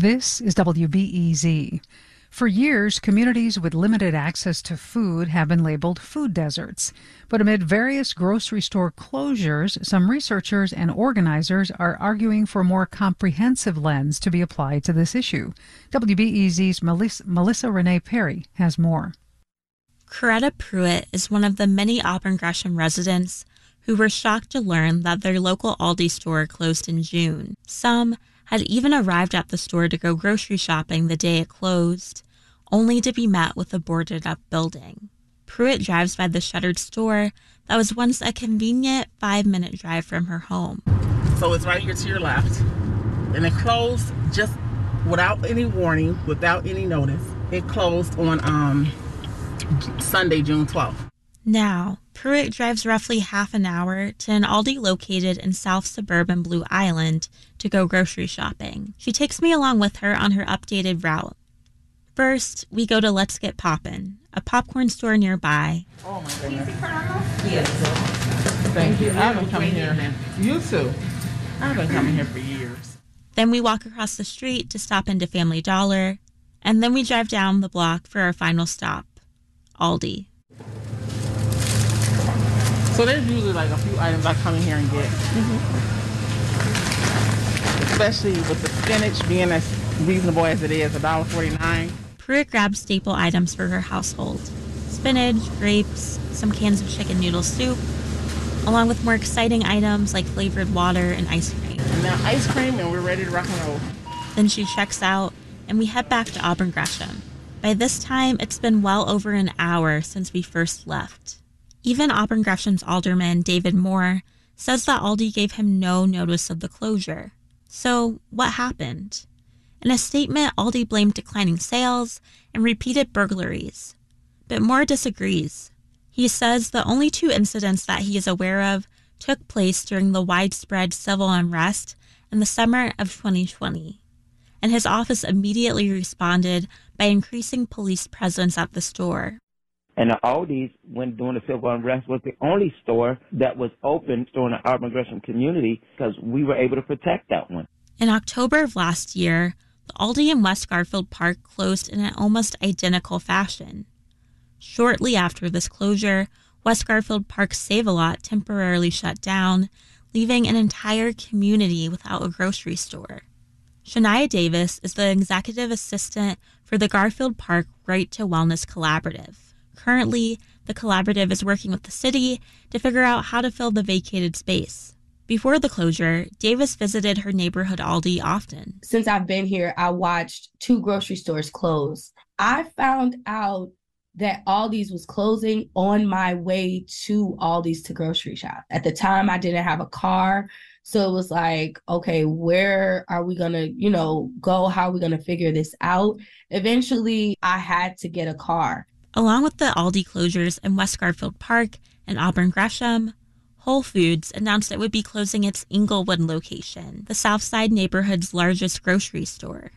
This is WBEZ. For years, communities with limited access to food have been labeled food deserts. But amid various grocery store closures, some researchers and organizers are arguing for a more comprehensive lens to be applied to this issue. WBEZ's Melissa, Melissa Renee Perry has more. Coretta Pruitt is one of the many Auburn Gresham residents who were shocked to learn that their local Aldi store closed in June. Some had even arrived at the store to go grocery shopping the day it closed, only to be met with a boarded up building. Pruitt drives by the shuttered store that was once a convenient five minute drive from her home. So it's right here to your left. And it closed just without any warning, without any notice. It closed on um, Sunday, June 12th. Now, Pruitt drives roughly half an hour to an Aldi located in South Suburban Blue Island to go grocery shopping. She takes me along with her on her updated route. First, we go to Let's Get Poppin', a popcorn store nearby. Oh my goodness. Yes. Thank you. I've been coming here. You too. I've been coming here for years. Then we walk across the street to stop into Family Dollar, and then we drive down the block for our final stop, Aldi. So there's usually like a few items I come in here and get. Mm-hmm. Especially with the spinach being as reasonable as it is, $1.49. Pruitt grabs staple items for her household spinach, grapes, some cans of chicken noodle soup, along with more exciting items like flavored water and ice cream. And now ice cream, and we're ready to rock and roll. Then she checks out, and we head back to Auburn Gresham. By this time, it's been well over an hour since we first left. Even Auburn Gresham's alderman, David Moore, says that Aldi gave him no notice of the closure. So, what happened? In a statement, Aldi blamed declining sales and repeated burglaries. But Moore disagrees. He says the only two incidents that he is aware of took place during the widespread civil unrest in the summer of 2020. And his office immediately responded by increasing police presence at the store. And the Aldi's, when during the civil unrest, was the only store that was open during the Auburn Gresham community because we were able to protect that one. In October of last year, the Aldi in West Garfield Park closed in an almost identical fashion. Shortly after this closure, West Garfield Park Save a Lot temporarily shut down, leaving an entire community without a grocery store. Shania Davis is the executive assistant for the Garfield Park Right to Wellness Collaborative. Currently, the collaborative is working with the city to figure out how to fill the vacated space. Before the closure, Davis visited her neighborhood Aldi often. Since I've been here, I watched two grocery stores close. I found out that Aldi's was closing on my way to Aldi's to grocery shop. At the time, I didn't have a car. So it was like, okay, where are we going to, you know, go? How are we going to figure this out? Eventually, I had to get a car. Along with the Aldi closures in West Garfield Park and Auburn Gresham, Whole Foods announced it would be closing its Englewood location, the Southside neighborhood's largest grocery store.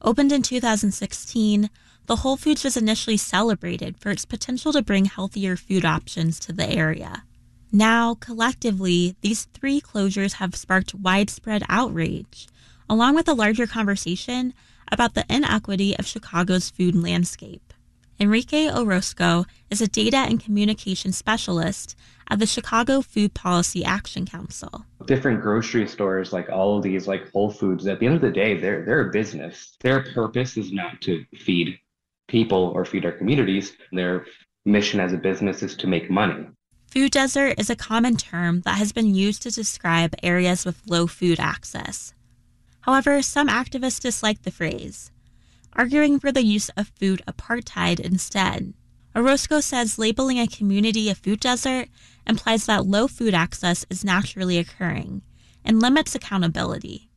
Opened in 2016, the Whole Foods was initially celebrated for its potential to bring healthier food options to the area. Now, collectively, these three closures have sparked widespread outrage, along with a larger conversation about the inequity of Chicago's food landscape. Enrique Orozco is a data and communication specialist at the Chicago Food Policy Action Council. Different grocery stores, like all of these, like Whole Foods, at the end of the day, they're they're a business. Their purpose is not to feed people or feed our communities. Their mission as a business is to make money. Food desert is a common term that has been used to describe areas with low food access. However, some activists dislike the phrase, arguing for the use of food apartheid instead. Orozco says labeling a community a food desert implies that low food access is naturally occurring and limits accountability.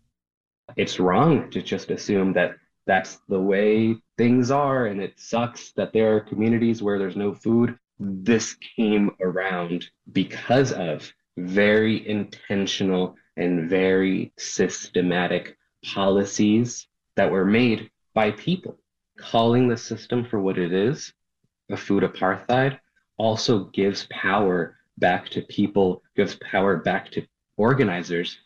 It's wrong to just assume that that's the way things are and it sucks that there are communities where there's no food. This came around because of very intentional and very systematic policies that were made by people. Calling the system for what it is, a food apartheid, also gives power back to people, gives power back to organizers.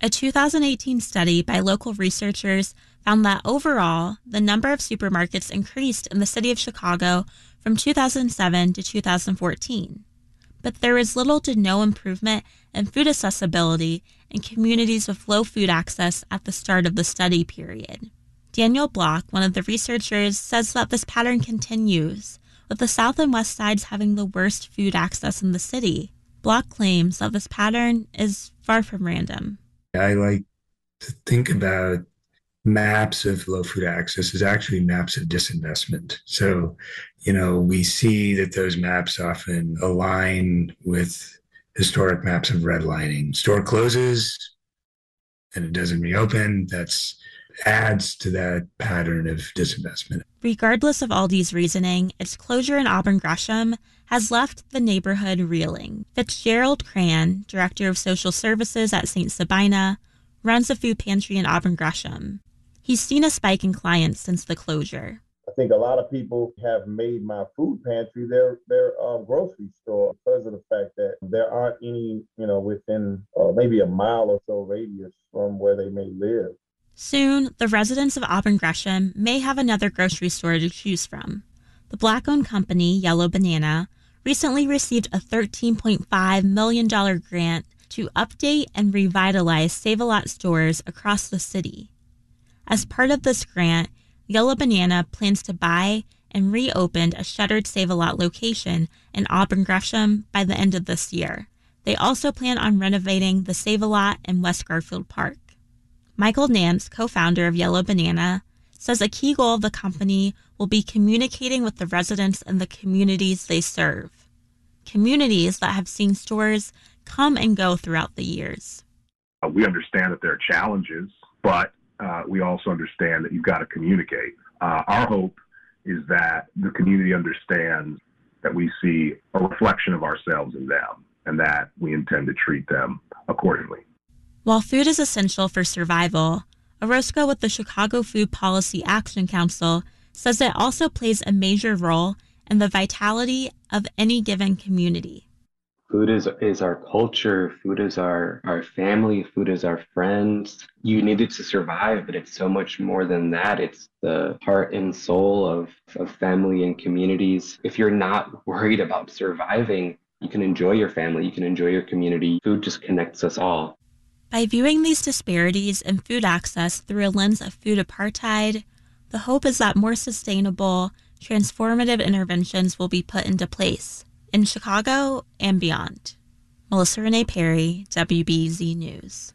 A 2018 study by local researchers found that overall, the number of supermarkets increased in the city of Chicago from 2007 to 2014. But there is little to no improvement in food accessibility in communities with low food access at the start of the study period. Daniel Block, one of the researchers, says that this pattern continues, with the south and west sides having the worst food access in the city. Block claims that this pattern is far from random. I like to think about maps of low food access as actually maps of disinvestment. So, you know, we see that those maps often align with historic maps of redlining. Store closes and it doesn't reopen. That's adds to that pattern of disinvestment. Regardless of Aldi's reasoning, its closure in Auburn Gresham has left the neighborhood reeling. Fitzgerald Cran, Director of Social Services at St. Sabina, runs a food pantry in Auburn Gresham. He's seen a spike in clients since the closure. I think a lot of people have made my food pantry their their uh, grocery store because of the fact that there aren't any, you know, within uh, maybe a mile or so radius from where they may live. Soon, the residents of Auburn Gresham may have another grocery store to choose from. The black owned company, Yellow Banana, recently received a $13.5 million grant to update and revitalize Save a Lot stores across the city. As part of this grant, Yellow Banana plans to buy and reopen a shuttered Save a Lot location in Auburn Gresham by the end of this year. They also plan on renovating the Save a Lot in West Garfield Park. Michael Nance, co founder of Yellow Banana, says a key goal of the company will be communicating with the residents and the communities they serve. Communities that have seen stores come and go throughout the years. Uh, we understand that there are challenges, but uh, we also understand that you've got to communicate. Uh, our hope is that the community understands that we see a reflection of ourselves in them and that we intend to treat them accordingly. While food is essential for survival, Orozco with the Chicago Food Policy Action Council says it also plays a major role in the vitality of any given community. Food is is our culture, food is our our family, food is our friends. You need it to survive, but it's so much more than that. It's the heart and soul of, of family and communities. If you're not worried about surviving, you can enjoy your family, you can enjoy your community. Food just connects us all. By viewing these disparities in food access through a lens of food apartheid, the hope is that more sustainable, transformative interventions will be put into place in Chicago and beyond. Melissa Renee Perry, WBEZ News.